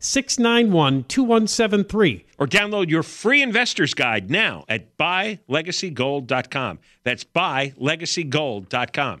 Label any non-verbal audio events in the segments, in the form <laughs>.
691 2173. Or download your free investor's guide now at buylegacygold.com. That's buylegacygold.com.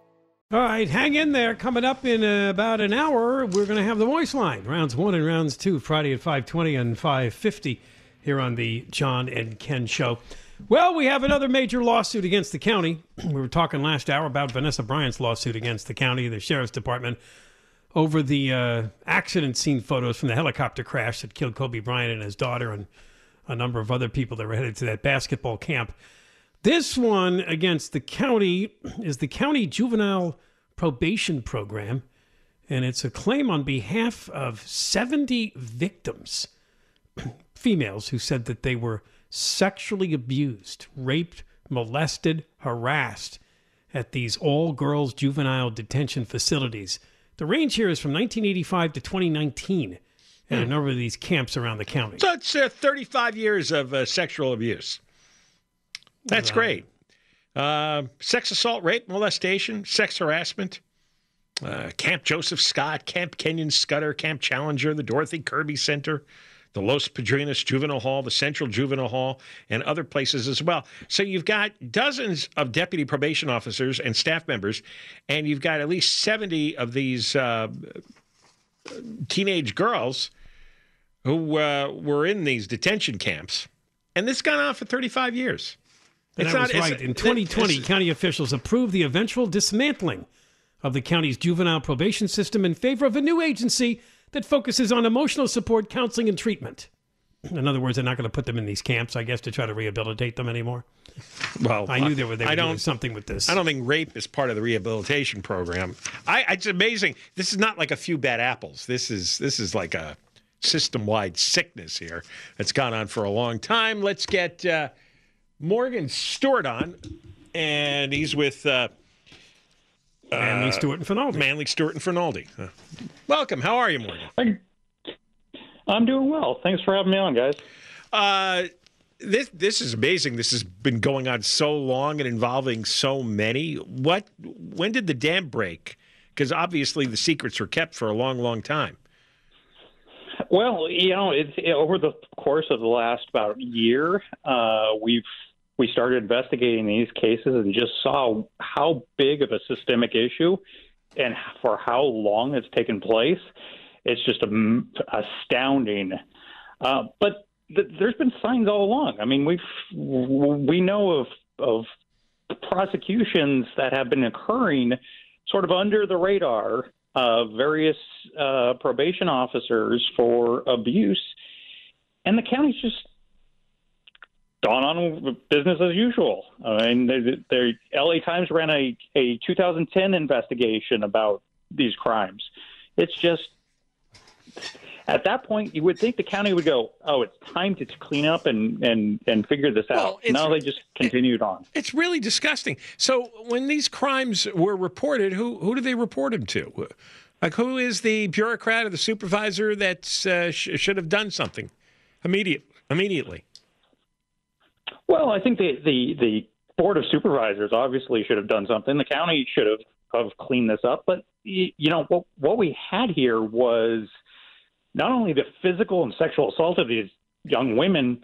All right, hang in there. Coming up in uh, about an hour, we're going to have the voice line. Rounds one and rounds two, Friday at 520 and 550 here on the John and Ken Show. Well, we have another major lawsuit against the county. <clears throat> we were talking last hour about Vanessa Bryant's lawsuit against the county, the sheriff's department, over the uh, accident scene photos from the helicopter crash that killed Kobe Bryant and his daughter and a number of other people that were headed to that basketball camp. This one against the county is the county juvenile probation program, and it's a claim on behalf of 70 victims, <clears throat> females who said that they were sexually abused, raped, molested, harassed at these all girls juvenile detention facilities. The range here is from 1985 to 2019 at a number of these camps around the county. So it's uh, 35 years of uh, sexual abuse. That's great. Uh, sex assault, rape, molestation, sex harassment. Uh, Camp Joseph Scott, Camp Kenyon Scudder, Camp Challenger, the Dorothy Kirby Center, the Los Padrinos Juvenile Hall, the Central Juvenile Hall, and other places as well. So you've got dozens of deputy probation officers and staff members, and you've got at least 70 of these uh, teenage girls who uh, were in these detention camps. And this has gone on for 35 years. And It's that was it's- right. In 2020, county officials approved the eventual dismantling of the county's juvenile probation system in favor of a new agency that focuses on emotional support, counseling, and treatment. <clears throat> In other words, they're not going to put them in these camps, I guess, to try to rehabilitate them anymore. Well, I knew they were, they I were doing don't- something with this. I don't think rape is part of the rehabilitation program. I, it's amazing. This is not like a few bad apples. This is this is like a system-wide sickness here that's gone on for a long time. Let's get uh, Morgan Stewart on, and he's with uh, Manly, Stewart, and Finaldi. Manly Stewart and Fernaldi. Uh, welcome. How are you, Morgan? I'm doing well. Thanks for having me on, guys. Uh, this this is amazing. This has been going on so long and involving so many. What? When did the dam break? Because obviously the secrets were kept for a long, long time. Well, you know, it's it, over the course of the last about year, uh, we've we started investigating these cases and just saw how big of a systemic issue and for how long it's taken place. It's just astounding. Uh, but th- there's been signs all along. I mean, we've we know of of prosecutions that have been occurring sort of under the radar of various uh, probation officers for abuse, and the county's just gone on business as usual. I mean, the, LA Times ran a, a 2010 investigation about these crimes. It's just at that point, you would think the county would go, "Oh, it's time to clean up and and and figure this well, out." No, they just continued on. It's really disgusting. So, when these crimes were reported, who who do they report them to? Like, who is the bureaucrat or the supervisor that uh, sh- should have done something immediate immediately? Well, I think the, the the board of supervisors obviously should have done something. The county should have have cleaned this up. But you know what what we had here was not only the physical and sexual assault of these young women,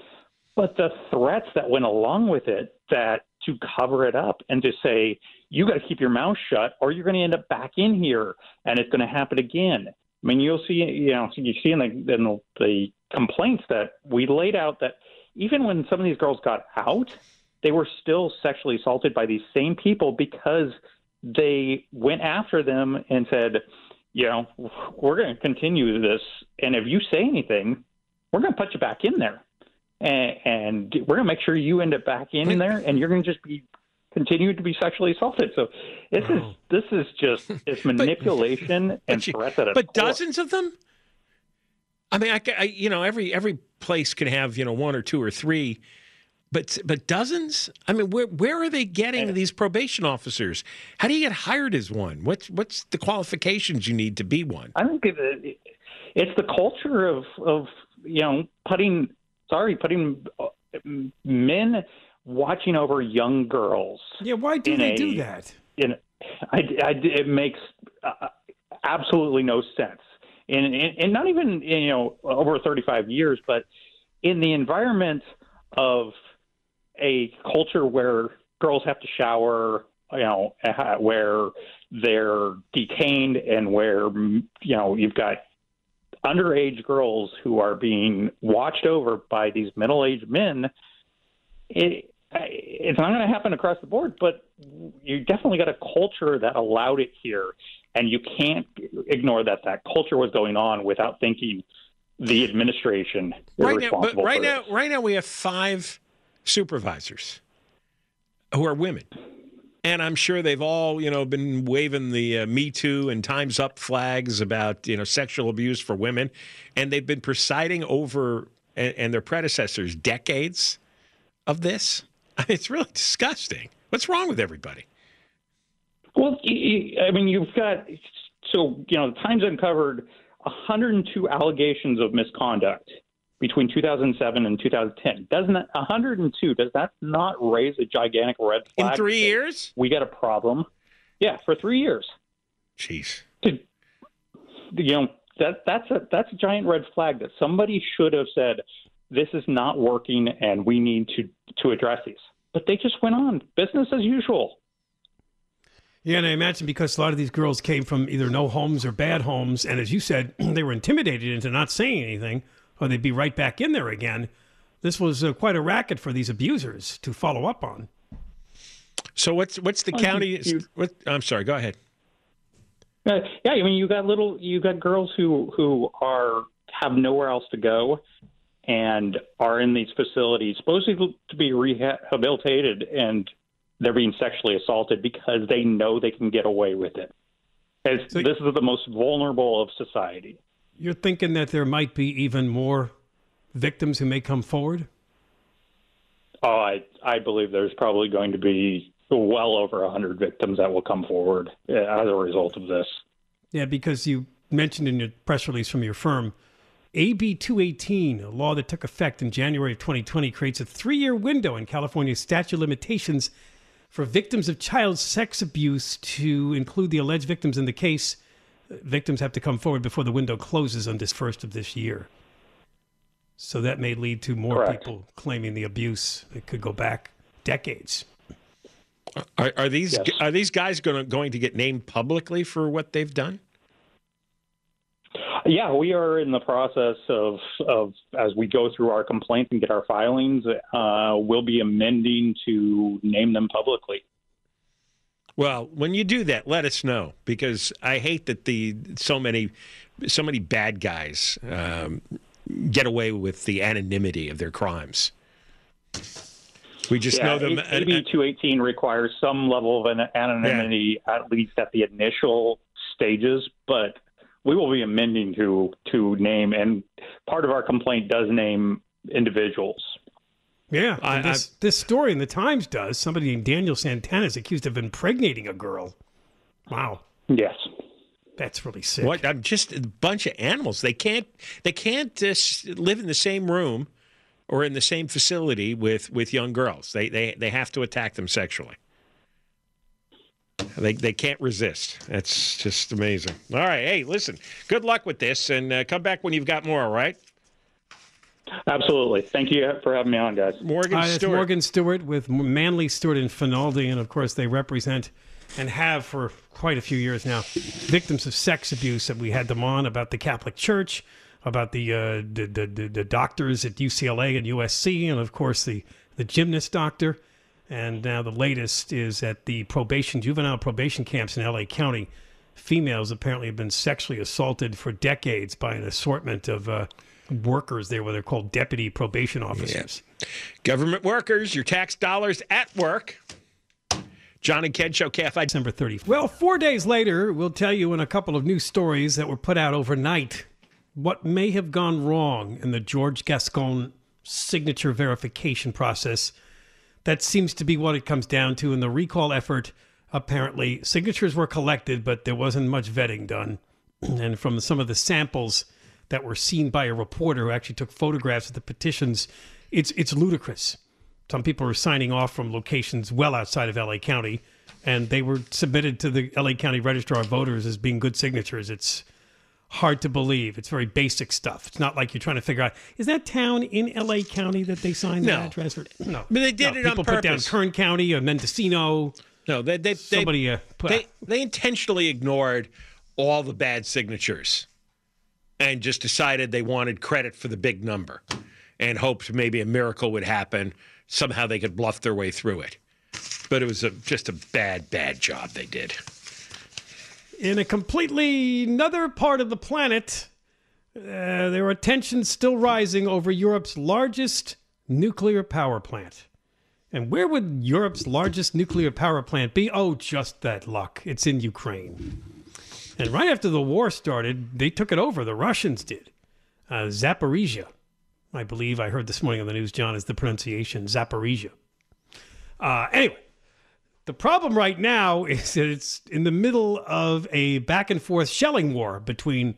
but the threats that went along with it that to cover it up and to say, you got to keep your mouth shut or you're going to end up back in here and it's going to happen again. I mean, you'll see, you know, you see in the, in the, the complaints that we laid out that even when some of these girls got out, they were still sexually assaulted by these same people because they went after them and said, you know, we're going to continue this. And if you say anything, we're going to put you back in there. And, and we're going to make sure you end up back in there and you're going to just be continue to be sexually assaulted. So this is this is just it's <laughs> manipulation but, and but threats But core. dozens of them. I mean, I, I, you know every every place can have you know one or two or three but but dozens? I mean, where where are they getting these probation officers? How do you get hired as one? What's what's the qualifications you need to be one? I think it's the culture of of you know putting sorry putting uh, men watching over young girls. Yeah, why do they a, do that? In I, I, it makes uh, absolutely no sense. And, and not even you know over 35 years, but in the environment of a culture where girls have to shower, you know, where they're detained and where, you know, you've got underage girls who are being watched over by these middle aged men. It, it's not going to happen across the board, but you definitely got a culture that allowed it here, and you can't ignore that that culture was going on without thinking the administration right now. But right now, right now we have five supervisors who are women. And I'm sure they've all, you know, been waving the uh, Me Too and Time's Up flags about, you know, sexual abuse for women. And they've been presiding over, and, and their predecessors, decades of this. I <laughs> mean, it's really disgusting. What's wrong with everybody? Well, I mean, you've got, so, you know, the Times uncovered 102 allegations of misconduct between 2007 and 2010. Doesn't that 102? Does that not raise a gigantic red flag? In three years, we got a problem. Yeah, for three years. Jeez. To, you know that that's a that's a giant red flag that somebody should have said this is not working and we need to to address these. But they just went on business as usual. Yeah, and I imagine because a lot of these girls came from either no homes or bad homes, and as you said, <clears throat> they were intimidated into not saying anything or they'd be right back in there again. This was uh, quite a racket for these abusers to follow up on. So what's what's the county? You, what, I'm sorry. Go ahead. Uh, yeah, I mean, you got little, you got girls who who are have nowhere else to go, and are in these facilities supposed to be rehabilitated, and they're being sexually assaulted because they know they can get away with it. As so, this is the most vulnerable of society. You're thinking that there might be even more victims who may come forward? Oh, I I believe there's probably going to be well over 100 victims that will come forward uh, as a result of this. Yeah, because you mentioned in your press release from your firm, AB 218, a law that took effect in January of 2020, creates a three year window in California's statute of limitations for victims of child sex abuse to include the alleged victims in the case victims have to come forward before the window closes on this first of this year. So that may lead to more Correct. people claiming the abuse. It could go back decades. Are, are these Yes. are these guys going to going to get named publicly for what they've done? Yeah, we are in the process of, of as we go through our complaints and get our filings, uh, we'll be amending to name them publicly. Well, when you do that, let us know because I hate that the so many so many bad guys um, get away with the anonymity of their crimes. We just yeah, know them. AB 218 requires some level of an anonymity, at least at the initial stages, but we will be amending to to name, and part of our complaint does name individuals. Yeah, I- and this, this story in the Times does. Somebody named Daniel Santana is accused of impregnating a girl. Wow, Yes. that's really sick. What? I'm just a bunch of animals. They can't. They can't uh, live in the same room or in the same facility with with young girls. They they they have to attack them sexually. They they can't resist. That's just amazing. All right. Hey, listen. Good luck with this, and uh, come back when you've got more. All right. Absolutely. Thank you for having me on, guys. Morgan Hi, Stewart. Morgan Stewart with Manly Stewart and Finaldi, and of course they represent and have for quite a few years now victims of sex abuse. And we had them on about the Catholic Church, about the uh, the, the, the the doctors at UCLA and USC, and of course the the gymnast doctor. And now the latest is at the probation juvenile probation camps in LA County. Females apparently have been sexually assaulted for decades by an assortment of uh, workers there, where they're called deputy probation officers. Government workers, your tax dollars at work. John and Ken Show, KFI. December 30th. Well, four days later, we'll tell you in a couple of new stories that were put out overnight what may have gone wrong in the George Gascon signature verification process. That seems to be what it comes down to in the recall effort. Apparently, signatures were collected, but there wasn't much vetting done. <clears throat> And from some of the samples that were seen by a reporter who actually took photographs of the petitions, it's it's ludicrous. Some people are signing off from locations well outside of LA County, and they were submitted to the LA County Registrar of Voters as being good signatures. It's hard to believe. It's very basic stuff. It's not like you're trying to figure out is that town in LA County that they signed No. the address? Or, no, But they did No, it on people put down. Kern County or Mendocino. No, they they they, Somebody uh, put they they intentionally ignored all the bad signatures and just decided they wanted credit for the big number and hoped maybe a miracle would happen. Somehow they could bluff their way through it. But it was a, just a bad, bad job they did. In a completely another part of the planet, uh, there are tensions still rising over Europe's largest nuclear power plant. And where would Europe's largest nuclear power plant be? Oh, just that luck. It's in Ukraine. And right after the war started, they took it over. The Russians did. Uh, Zaporizhia. I believe I heard this morning on the news, John, is the pronunciation Zaporizhia. Uh, anyway, the problem right now <laughs> is that it's in the middle of a back and forth shelling war between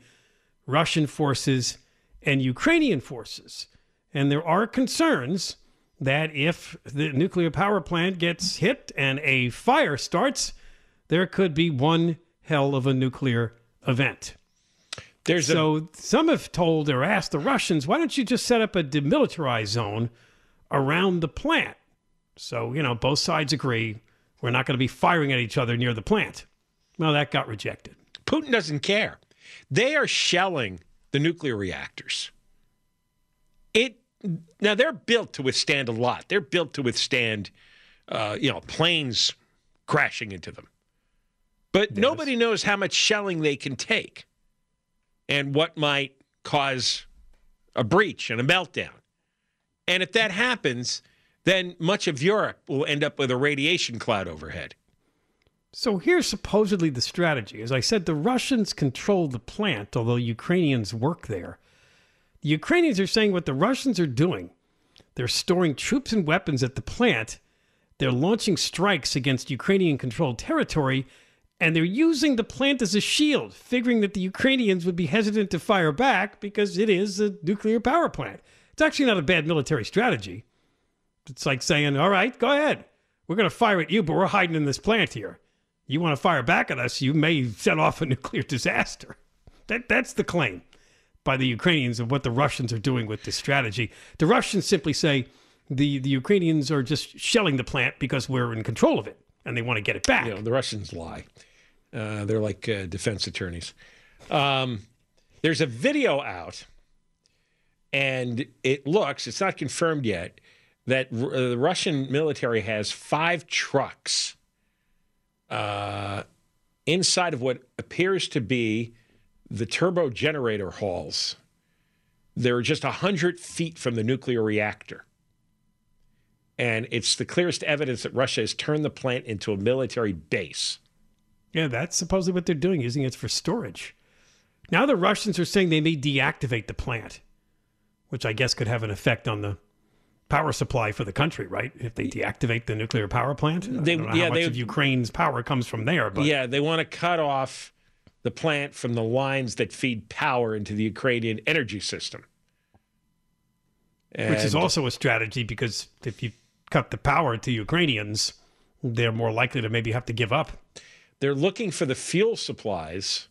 Russian forces and Ukrainian forces. And there are concerns that if the nuclear power plant gets hit and a fire starts, there could be one hell of a nuclear event. There's a So some have told or asked the Russians, why don't you just set up a demilitarized zone around the plant? So, you know, both sides agree we're not going to be firing at each other near the plant. Well, that got rejected. Putin doesn't care. They are shelling the nuclear reactors. It now they're built to withstand a lot. They're built to withstand, uh, you know, planes crashing into them. But nobody knows how much shelling they can take, and what might cause a breach and a meltdown. And if that happens, then much of Europe will end up with a radiation cloud overhead. So here's supposedly the strategy. As I said, the Russians control the plant, although Ukrainians work there. The Ukrainians are saying what the Russians are doing. They're storing troops and weapons at the plant. They're launching strikes against Ukrainian controlled territory, and they're using the plant as a shield, figuring that the Ukrainians would be hesitant to fire back because it is a nuclear power plant. It's actually not a bad military strategy. It's like saying, all right, go ahead. We're going to fire at you, but we're hiding in this plant here. You want to fire back at us, you may set off a <laughs> nuclear disaster. That, that's the claim by the Ukrainians of what the Russians are doing with this strategy. The Russians simply say, the the Ukrainians are just shelling the plant because we're in control of it and they want to get it back. You know, the Russians lie. Uh, they're like uh, defense attorneys. Um, there's a video out, and it looks, it's not confirmed yet, that r- uh, the Russian military has five trucks uh, inside of what appears to be the turbo generator halls. They're just 100 feet from the nuclear reactor. And it's the clearest evidence that Russia has turned the plant into a military base. Yeah, that's supposedly what they're doing, using it for storage. Now the Russians are saying they may deactivate the plant, which I guess could have an effect on the power supply for the country, right? If they deactivate the nuclear power plant, They- I don't know yeah, they- of Ukraine's power comes from there, but yeah, they want to cut off the plant from the lines that feed power into the Ukrainian energy system. which is also a strategy because if you cut the power to Ukrainians, they're more likely to maybe have to give up. they're looking for the fuel supplies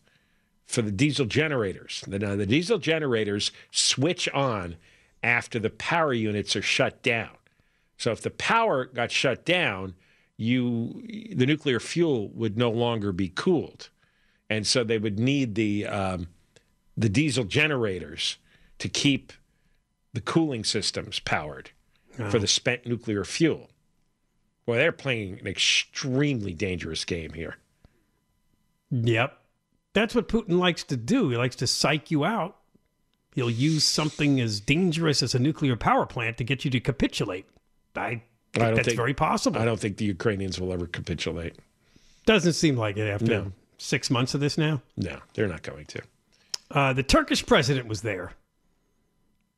for the diesel generators. The, now, the diesel generators switch on after the power units are shut down. So if the power got shut down, you the nuclear fuel would no longer be cooled, and so they would need the um, the diesel generators to keep the cooling systems powered for the spent nuclear fuel. Well, they're playing an extremely dangerous game here. Yep. That's what Putin likes to do. He likes to psych you out. He'll use something as dangerous as a nuclear power plant to get you to capitulate. I think don't that's think- very possible. I don't think the Ukrainians will ever capitulate. Doesn't seem like it after No. six months of this now. No, they're not going to. Uh, the Turkish president was there.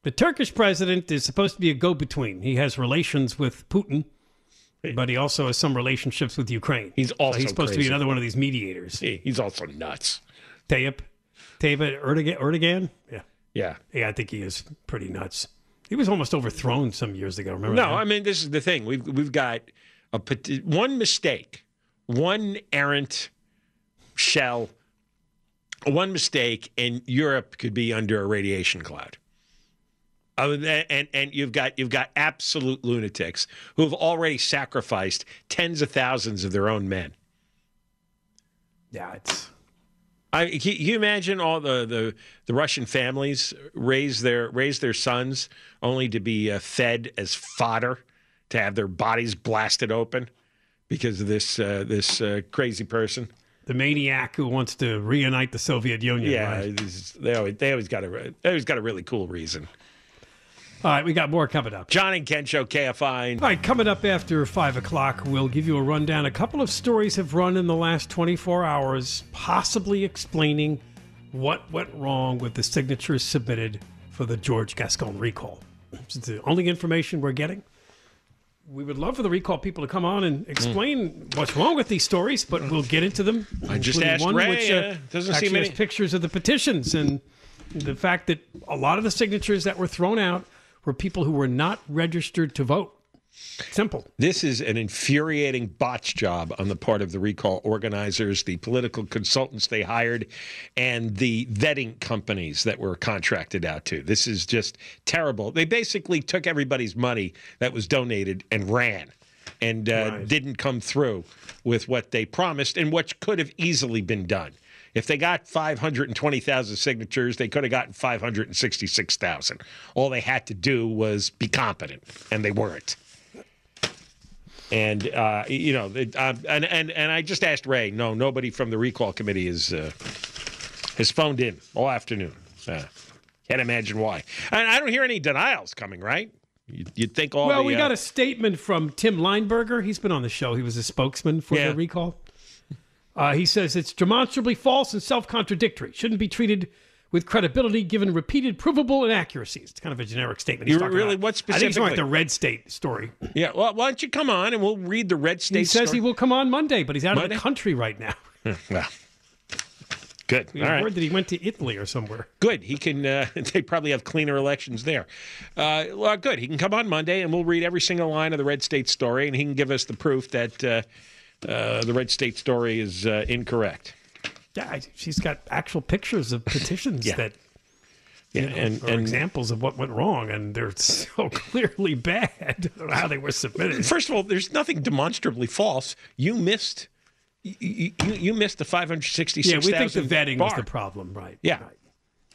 The Turkish president is supposed to be a go between. He has relations with Putin, but he also has some relationships with Ukraine. He's So also he's supposed to be another one of these mediators. He's also nuts. Tayyip, Tayyip Erdogan, Erdogan? Yeah. Yeah. Yeah, I think he is pretty nuts. He was almost overthrown some years ago. Remember? No, that? I mean this is the thing. We've we've got a one mistake, one errant shell, one mistake, and Europe could be under a radiation cloud. Than, and and you've got you've got absolute lunatics who have already sacrificed tens of thousands of their own men. yeah, it's I, can you imagine all the, the, the Russian families raise their raise their sons only to be uh, fed as fodder to have their bodies blasted open because of this uh, this uh, crazy person? the maniac who wants to reunite the Soviet Union. Yeah, right? they always they always got a they always got a really cool reason. All right, we got more coming up. John and Ken show KFI. All right, coming up after 5 o'clock, we'll give you a rundown. A couple of stories have run in the last 24 hours, possibly explaining what went wrong with the signatures submitted for the George Gascon recall. It's the only information we're getting. We would love for the recall people to come on and explain what's wrong with these stories, but we'll get into them. I just asked one Ray, which uh, doesn't actually seem any- pictures of the petitions and the fact that a lot of the signatures that were thrown out were people who were not registered to vote. Simple. This is an infuriating botch job on the part of the recall organizers, the political consultants they hired, and the vetting companies that were contracted out to. This is just terrible. They basically took everybody's money that was donated and ran and uh, didn't come through with what they promised and what could have easily been done. If they got 520,000 signatures, they could have gotten 566,000. All they had to do was be competent, and they weren't. And uh, you know, it, uh, and and and I just asked Ray. No, nobody from the recall committee is uh, has phoned in all afternoon. Uh, can't imagine why. And I don't hear any denials coming. Right? You'd, you'd think all. well, the, we uh, got a statement from Tim Lineberger. He's been on the show. He was a spokesman for Yeah. the recall. Uh, he says it's demonstrably false and self-contradictory. Shouldn't be treated with credibility given repeated provable inaccuracies. It's kind of a generic statement. He's You talking really- about. what I think he's talking about the red state story. Yeah. Well, why don't you come on and we'll read the red state. He says story? he will come on Monday, but he's out of the country right now. <laughs> Well, good. We All right. heard that he went to Italy or somewhere. Good. He can. Uh, <laughs> they probably have cleaner elections there. Uh, well, good. He can come on Monday, and we'll read every single line of the Red State story, and he can give us the proof that uh, uh, the Red State story is uh, incorrect. Yeah, I- she's got actual pictures of petitions <laughs> Yeah. that Yeah, you know, and- and- examples of what went wrong, and they're <laughs> so clearly bad <laughs> how they were submitted. First of all, there's nothing demonstrably false. You missed. You, you, you missed the 566,000 Yeah, we think the vetting was the problem, right? Yeah. Right.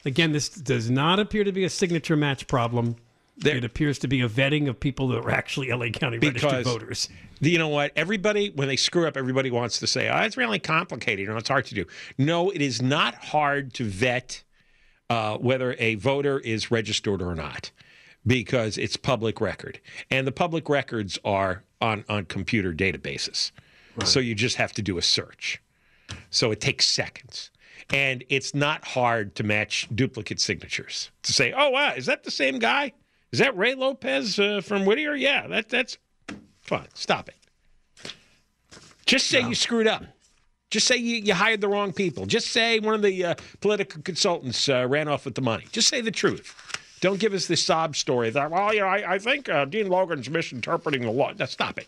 Again, this does not appear to be a signature match problem. There- it appears to be a vetting of people that are actually LA County registered voters. You know what? Everybody, when they screw up, everybody wants to say, "Oh, it's really complicated. You know, it's hard to do." No, it is not hard to vet uh, whether a voter is registered or not, because it's public record, and the public records are on on computer databases. So you just have to do a search. So it takes seconds. And it's not hard to match duplicate signatures to say, oh, wow, is that the same guy? Is that Ray Lopez uh, from Whittier? Yeah, that, that's fine. Stop it. Just say you screwed up. Just say you, you hired the wrong people. Just say one of the uh, political consultants uh, ran off with the money. Just say the truth. Don't give us this sob story that, well, you know, I, I think uh, Dean Logan's misinterpreting the law. Now, stop it.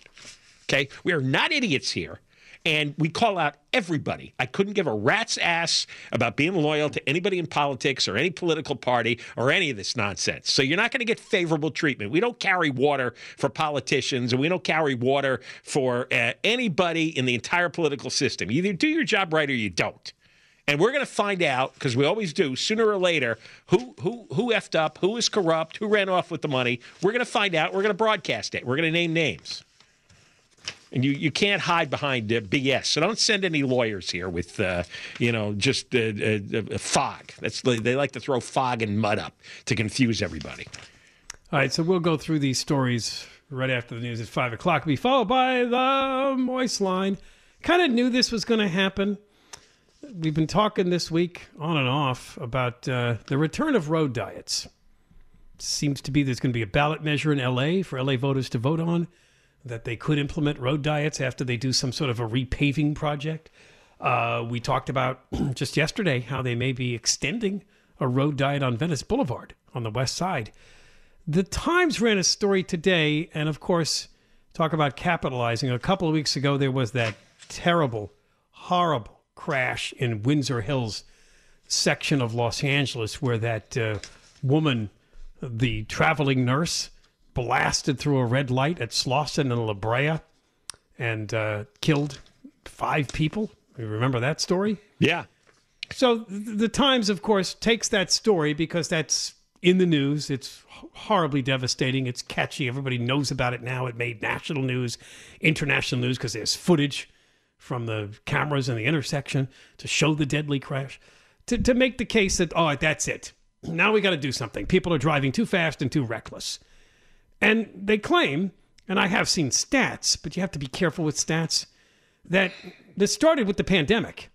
Okay? We are not idiots here. And we call out everybody. I couldn't give a rat's ass about being loyal to anybody in politics or any political party or any of this nonsense. So you're not going to get favorable treatment. We don't carry water for politicians and we don't carry water for uh, anybody in the entire political system. Either do your job right or you don't. And we're going to find out because we always do sooner or later who who who effed up, who is corrupt, who ran off with the money. We're going to find out. We're going to broadcast it. We're going to name names. And you, you can't hide behind uh, BS. So don't send any lawyers here with, uh, you know, just uh, uh, uh, fog. That's they like to throw fog and mud up to confuse everybody. All right, so we'll go through these stories right after the news at 5 o'clock. Be followed by the Moist Line. Kind of knew this was going to happen. We've been talking this week on and off about uh, the return of road diets. Seems to be there's going to be a ballot measure in LA for LA voters to vote on that they could implement road diets after they do some sort of a repaving project. Uh, we talked about <clears throat> just yesterday how they may be extending a road diet on Venice Boulevard on the west side. The Times ran a story today, and of course, talk about capitalizing. A couple of weeks ago, there was that terrible, horrible crash in Windsor Hills section of Los Angeles where that uh, woman, the traveling nurse, blasted through a red light at Slauson and La Brea and uh, killed five people. You remember that story? Yeah. So the Times, of course, takes that story because that's in the news. It's horribly devastating. It's catchy. Everybody knows about it now. It made national news, international news because there's footage from the cameras in the intersection to show the deadly crash. To, to make the case that, all right, that's it. Now we got to do something. People are driving too fast and too reckless. And they claim, and I have seen stats, but you have to be careful with stats, that this started with the pandemic.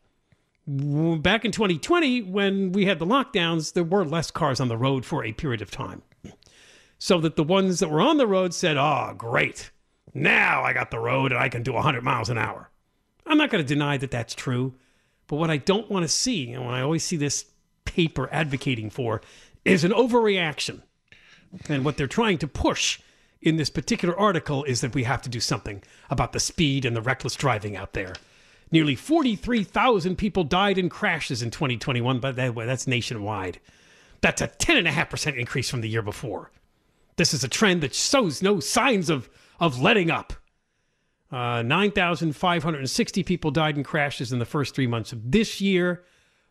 Back in 2020 when we had the lockdowns there were less cars on the road for a period of time. So that the ones that were on the road said oh great. Now i got the road and i can do 100 miles an hour. I'm not going to deny that that's true but what i don't want to see and what i always see this paper advocating for is an overreaction and what they're trying to push in this particular article is that we have to do something about the speed and the reckless driving out there Nearly 43,000 people died in crashes in 2021, but that's nationwide. That's a 10.5% increase from the year before. This is a trend that shows no signs of, of letting up. Uh, 9,560 people died in crashes in the first three months of this year,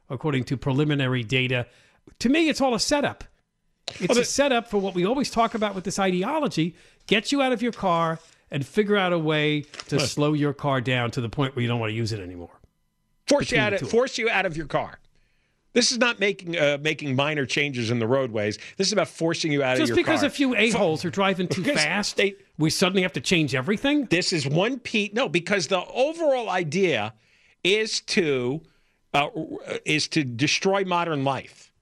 according to preliminary data. To me, it's all a setup. It's a setup for what we always talk about with this ideology get you out of your car and figure out a way to slow your car down to the point where you don't want to use it anymore. Force you out of, force you out of your car. This is not making uh, making minor changes in the roadways. This is about forcing you out of your car. Just because a few a-holes are driving too Because fast, they- we suddenly have to change everything? This is one piece. No, because the overall idea is to uh, is to destroy modern life.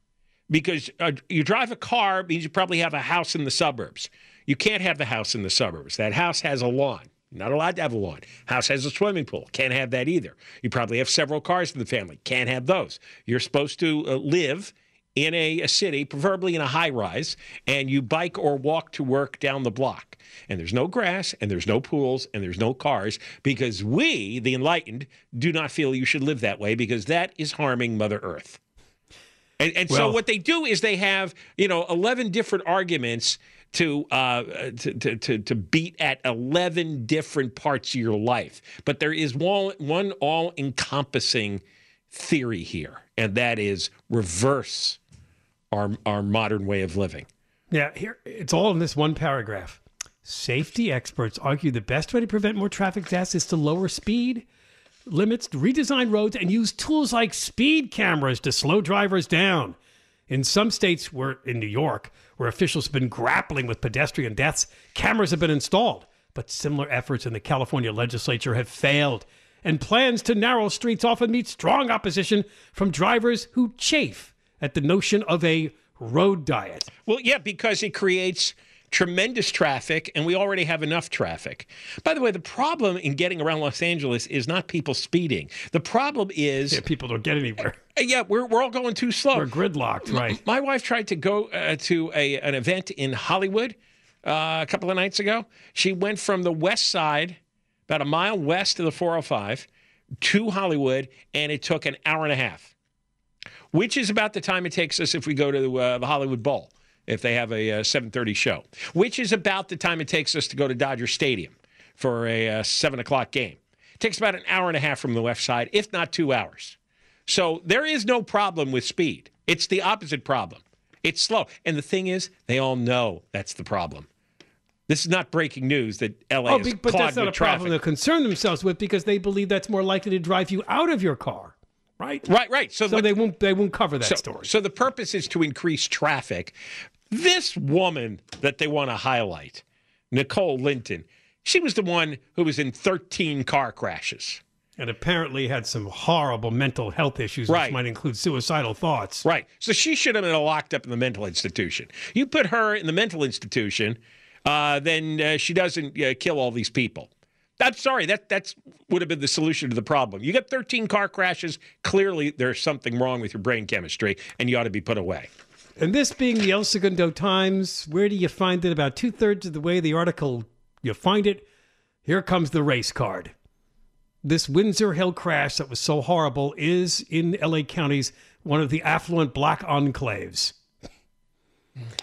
Because uh, you drive a car means you probably have a house in the suburbs. You can't have the house in the suburbs. That house has a lawn. Not allowed to have a lawn. House has a swimming pool. Can't have that either. You probably have several cars in the family. Can't have those. You're supposed to uh, live in a, a city, preferably in a high rise, and you bike or walk to work down the block. And there's no grass, and there's no pools, and there's no cars because we, the enlightened, do not feel you should live that way because that is harming Mother Earth. And, and so what they do is they have you know eleven different arguments to, uh, to, to to to beat at eleven different parts of your life. But there is one one all encompassing theory here, and that is reverse our our modern way of living. Yeah, here it's all in this one paragraph. Safety experts argue the best way to prevent more traffic deaths is to lower speed limits, redesign roads, and use tools like speed cameras to slow drivers down. In some states, where in New York, where officials have been grappling with pedestrian deaths, cameras have been installed. But similar efforts in the California legislature have failed, and plans to narrow streets often meet strong opposition from drivers who chafe at the notion of a road diet. Well, yeah, because it creates tremendous traffic, and we already have enough traffic. By the way, the problem in getting around Los Angeles is not people speeding. The problem is, Yeah, people don't get anywhere. Uh, yeah, we're, we're all going too slow. We're gridlocked, right? My wife tried to go uh, to a an event in Hollywood uh, a couple of nights ago. She went from the west side, about a mile west of the 405, to Hollywood, and it took an hour and a half, which is about the time it takes us if we go to uh, the Hollywood Bowl, if they have a uh, 7:30 show, which is about the time it takes us to go to Dodger Stadium for a uh, seven o'clock game. It takes about an hour and a half from the west side, if not two hours. So there is no problem with speed. It's the opposite problem. It's slow. And the thing is, they all know that's the problem. This is not breaking news that LA Oh, is but clogged that's not a with traffic. problem to concern themselves with because they believe that's more likely to drive you out of your car, right? Right, right. So, So what- they won't they won't cover that so, story. so the purpose is to increase traffic. This woman that they want to highlight, Nicole Linton, she was the one who was in 13 car crashes. and apparently had some horrible mental health issues, Right. which might include suicidal thoughts. Right. So she should have been locked up in the mental institution. You put her in the mental institution, uh, then uh, she doesn't uh, kill all these people. I'm sorry. That that's would have been the solution to the problem. You got 13 car crashes. Clearly, there's something wrong with your brain chemistry, and you ought to be put away. And this being the El Segundo Times, where do you find it? About two thirds of the way the article you find it. Here comes the race card. This Windsor Hill crash that was so horrible is in LA counties one of the affluent black enclaves.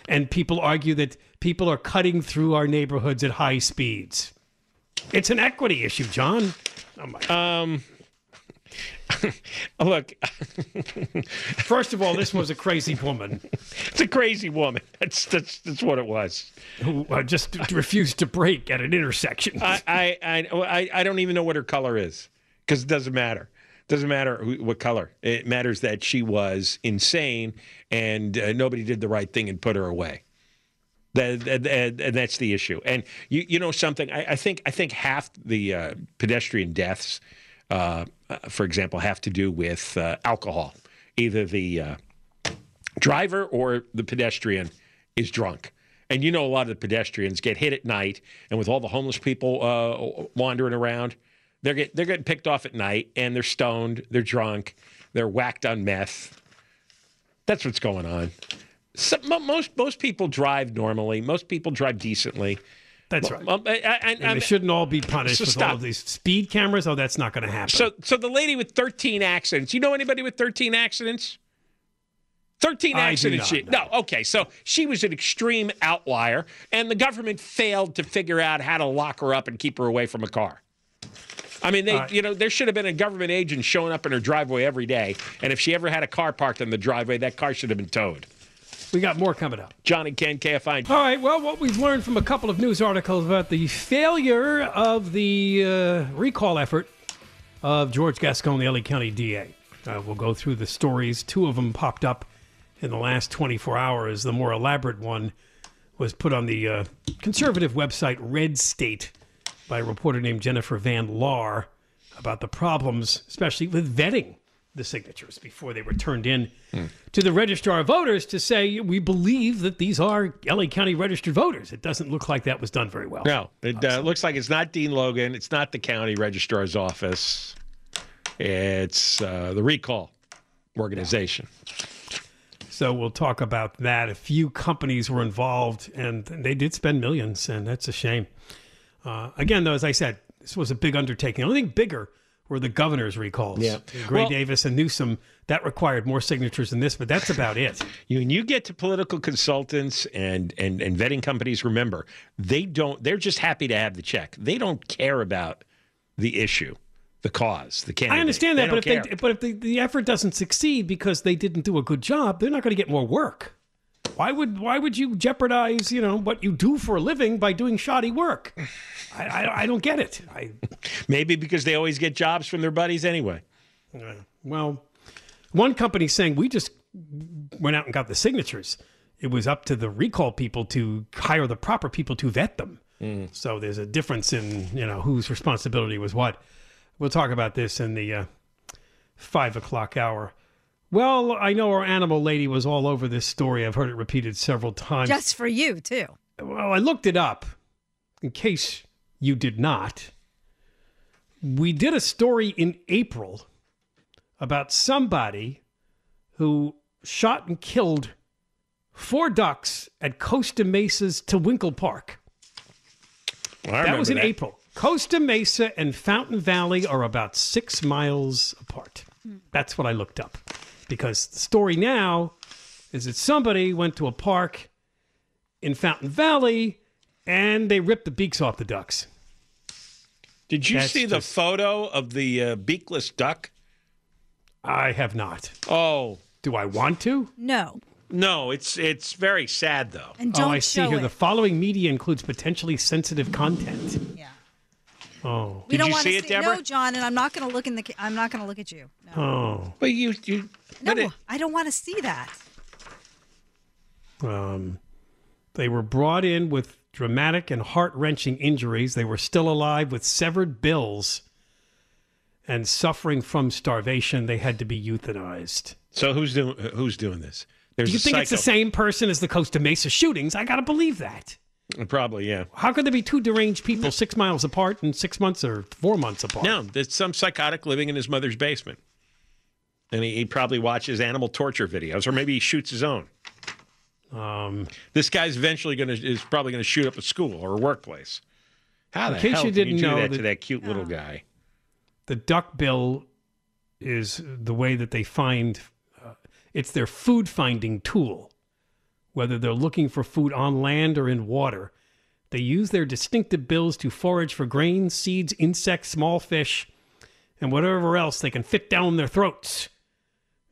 And people argue that people are cutting through our neighborhoods at high speeds. It's an equity issue, John. Oh my. Um, <laughs> Look, First of all, this was a crazy woman it's a crazy woman. That's that's that's what it was. who uh, just refused to break at an intersection. I I I, I, don't even know what her color is because it doesn't matter. It Doesn't matter who, what color. It matters that she was insane and uh, nobody did the right thing and put her away. That, that, that- and that's the issue. And you you know something? I, I think I think half the uh, pedestrian deaths, uh, for example, have to do with uh, alcohol. Either the uh, driver or the pedestrian is drunk. And you know, a lot of the pedestrians get hit at night, and with all the homeless people uh, wandering around, they're get, they're getting picked off at night, and they're stoned, they're drunk, they're whacked on meth. That's what's going on. Most most people drive normally. Most people drive decently. That's right. Um, I- I- And they shouldn't all be punished So with stop. all of these speed cameras. Oh, that's not going to happen. So, so the lady with 13 accidents. You know anybody with 13 accidents? 13 I do accidents. not she, know. no, okay. So she was an extreme outlier, and the government failed to figure out how to lock her up and keep her away from a car. I mean, they, you know, there should have been a government agent showing up in her driveway every day, and if she ever had a car parked in the driveway, that car should have been towed. We got more coming up. John and Ken, KFI. All right. Well, what we've learned from a couple of news articles about the failure of the uh, recall effort of George Gascon, the LA County DA. Uh, we'll go through the stories. Two of them popped up in the last 24 hours. The more elaborate one was put on the uh, conservative website Red State by a reporter named Jennifer Van Laar about the problems, especially with vetting the signatures before they were turned in to the registrar of voters to say we believe that these are LA County registered voters. It doesn't look like that was done very well. No, it uh, looks like it's not Dean Logan. It's not the county registrar's office. It's uh, the recall organization. So we'll talk about that. A few companies were involved, and they did spend millions, and that's a shame. Uh, again, though, as I said, this was a big undertaking. The only thing bigger were the governor's recalls. Yeah. Gray Well- Davis and Newsom, that required more signatures than this, but that's about it. <laughs> You, when you get to political consultants and, and, and vetting companies, remember, they don't, they're just happy to have the check. They don't care about the issue, the cause, the candidate. I understand that, They but if don't they but if the, the effort doesn't succeed because they didn't do a good job, they're not going to get more work. Why would why would you jeopardize you know what you do for a living by doing shoddy work? I, I, I don't get it. I <laughs> Maybe because they always get jobs from their buddies anyway. well, one company saying we just went out and got the signatures. It was up to the recall people to hire the proper people to vet them. So there's a difference in you know whose responsibility was what. We'll talk about this in the uh, five o'clock hour. Well, I know our animal lady was all over this story. I've heard it repeated several times. Just for you, too. Well, I looked it up in case you did not. We did a story in April about somebody who shot and killed four ducks at Costa Mesa's Tewinkle Park. I That remember was in April. Costa Mesa and Fountain Valley are about six miles apart. Hmm. That's what I looked up. Because the story now is that somebody went to a park in Fountain Valley and they ripped the beaks off the ducks. Did you That's see the just- photo of the uh, beakless duck? I have not. Oh, Do I want to? No. no, it's it's very sad though. And don't oh, I see show here. it. The following media includes potentially sensitive content. Yeah. Oh. We Did don't you want see to it, see Deborah? No, John, and I'm not going to look in the. ca- I'm not going to look at you. No, Oh. But you you no it- I don't want to see that. Um, they were brought in with dramatic and heart wrenching injuries. They were still alive with severed bills and suffering from starvation. They had to be euthanized. so who's doing who's doing this? There's Do you a think it's the same person as the Costa Mesa shootings? I got to believe that. Probably, yeah. How could there be two deranged people six miles apart and six months or four months apart? No, there's some psychotic living in his mother's basement. And he, he probably watches animal torture videos, or maybe he shoots his own. Um, This guy's eventually going to is probably going to shoot up a school or a workplace. How In the case hell you didn't you do know that to that- that cute little guy? the duck bill is the way that they find uh, it's their food finding tool whether they're looking for food on land or in water. They use their distinctive bills to forage for grains seeds insects small fish and whatever else they can fit down their throats.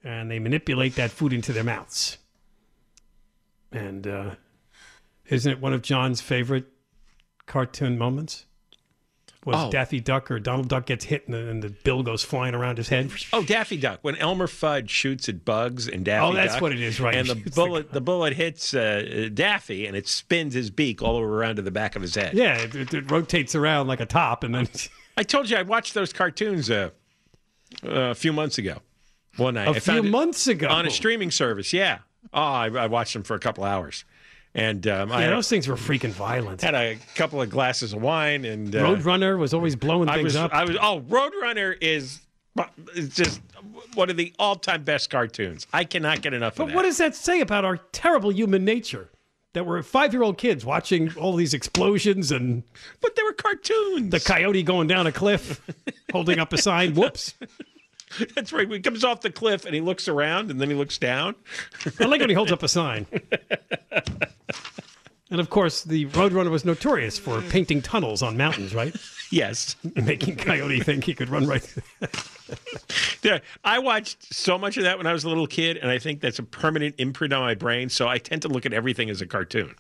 And they manipulate that food into their mouths. And uh, isn't it one of john's favorite cartoon moments was Oh. Daffy Duck or Donald Duck gets hit and the, and the bill goes flying around his head. Oh, Daffy Duck. When Elmer Fudd shoots at bugs and Daffy Oh, that's Duck, what it is, right. And <laughs> the shoots the bullet, the, bullet hits uh, Daffy, and it spins his beak all the way around to the back of his head. Yeah, it, it, it rotates around like a top, and then <laughs> I told you I watched those cartoons uh, uh, a few months ago. One night, a I few months ago on a streaming service. Yeah. Oh, I, I watched them for a couple hours, and um, Yeah, had, those things were freaking violent. had a couple of glasses of wine, and uh, Roadrunner was always blowing I things was, up. I was. Oh, Roadrunner is, is just one of the all-time best cartoons. I cannot get enough but of that. But what does that say about our terrible human nature? That we're five-year-old kids watching all these explosions and But they were cartoons. the coyote going down a cliff, holding up a sign. Whoops! <laughs> <laughs> That's right. He comes off the cliff and he looks around and then he looks down. I like when he holds up a sign. <laughs> And of course, the Roadrunner was notorious for painting tunnels on mountains, right? <laughs> Yes. Making Coyote think he could run right through. Yeah, I watched so much of that when I was a little kid, and I think that's a permanent imprint on my brain. So I tend to look at everything as a cartoon,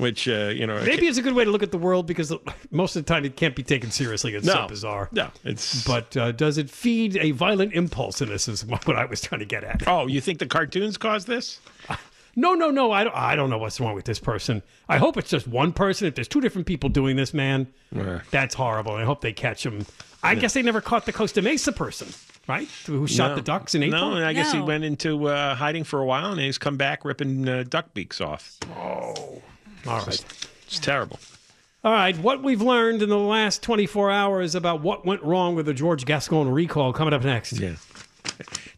which uh, you know Maybe it's a good way to look at the world because most of the time it can't be taken seriously. It's so bizarre. No, it's But uh, does it feed a violent impulse in us? Is what I was trying to get at. oh, you think the cartoons caused this? No, no, no. I don't. I don't know what's wrong with this person. I hope it's just one person. If there's two different people doing this, man, that's horrible. I hope they catch him. I guess they never caught the Costa Mesa person, right? Who shot No. the ducks in April? No, and I guess he went into uh, hiding for a while, and he's come back ripping uh, duck beaks off. All right. It's terrible. All right, what we've learned in the last 24 hours about what went wrong with the George Gascon recall coming up next. Yeah.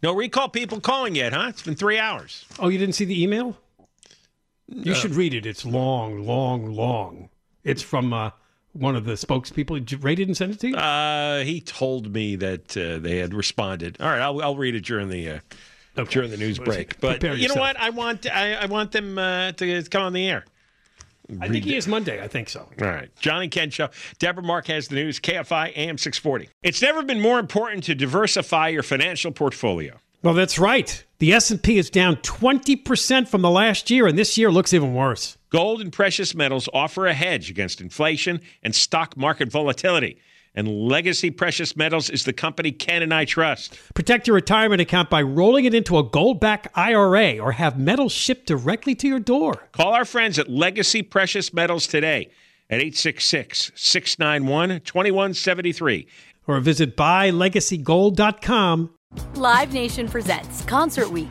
No recall people calling yet, huh? It's been three hours. Oh, you didn't see the email? You should read it. It's long, long, long. It's from uh, one of the spokespeople He rated and sent it to you? Uh, he told me that uh, they had responded. All right, I'll, I'll read it during the uh, Okay. during the news break. But Prepare you know what? I want I, I want them uh, to come on the air. I think he is Monday. I think so. All right. John and Ken Show. Deborah Mark has the news. KFI AM 640. It's never been more important to diversify your financial portfolio. Well, that's right. The S&P is down 20% from the last year, and this year looks even worse. Gold and precious metals offer a hedge against inflation and stock market volatility. And Legacy Precious Metals is the company Ken and I trust. Protect your retirement account by rolling it into a gold-backed IRA or have metals shipped directly to your door. Call our friends at Legacy Precious Metals today at 866 691 2173. Or visit buylegacygold.com. Live Nation presents Concert Week.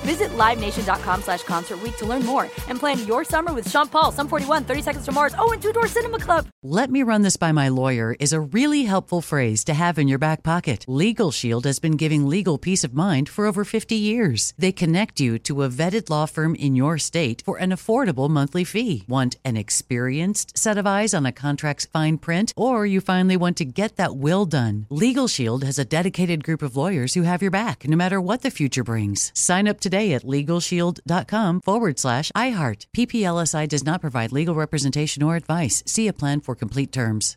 Visit LiveNation.com slash Concert to learn more and plan your summer with Sean Paul, Sum 41, 30 Seconds to Mars, oh, and Two Door Cinema Club. Let me run this by my lawyer is a really helpful phrase to have in your back pocket. Legal Shield has been giving legal peace of mind for over 50 years. They connect you to a vetted law firm in your state for an affordable monthly fee. Want an experienced set of eyes on a contract's fine print, or you finally want to get that will done? Legal Shield has a dedicated group of lawyers who have your back no matter what the future brings. Sign up today at LegalShield.com forward slash iHeart. PPLSI does not provide legal representation or advice. See a plan for complete terms.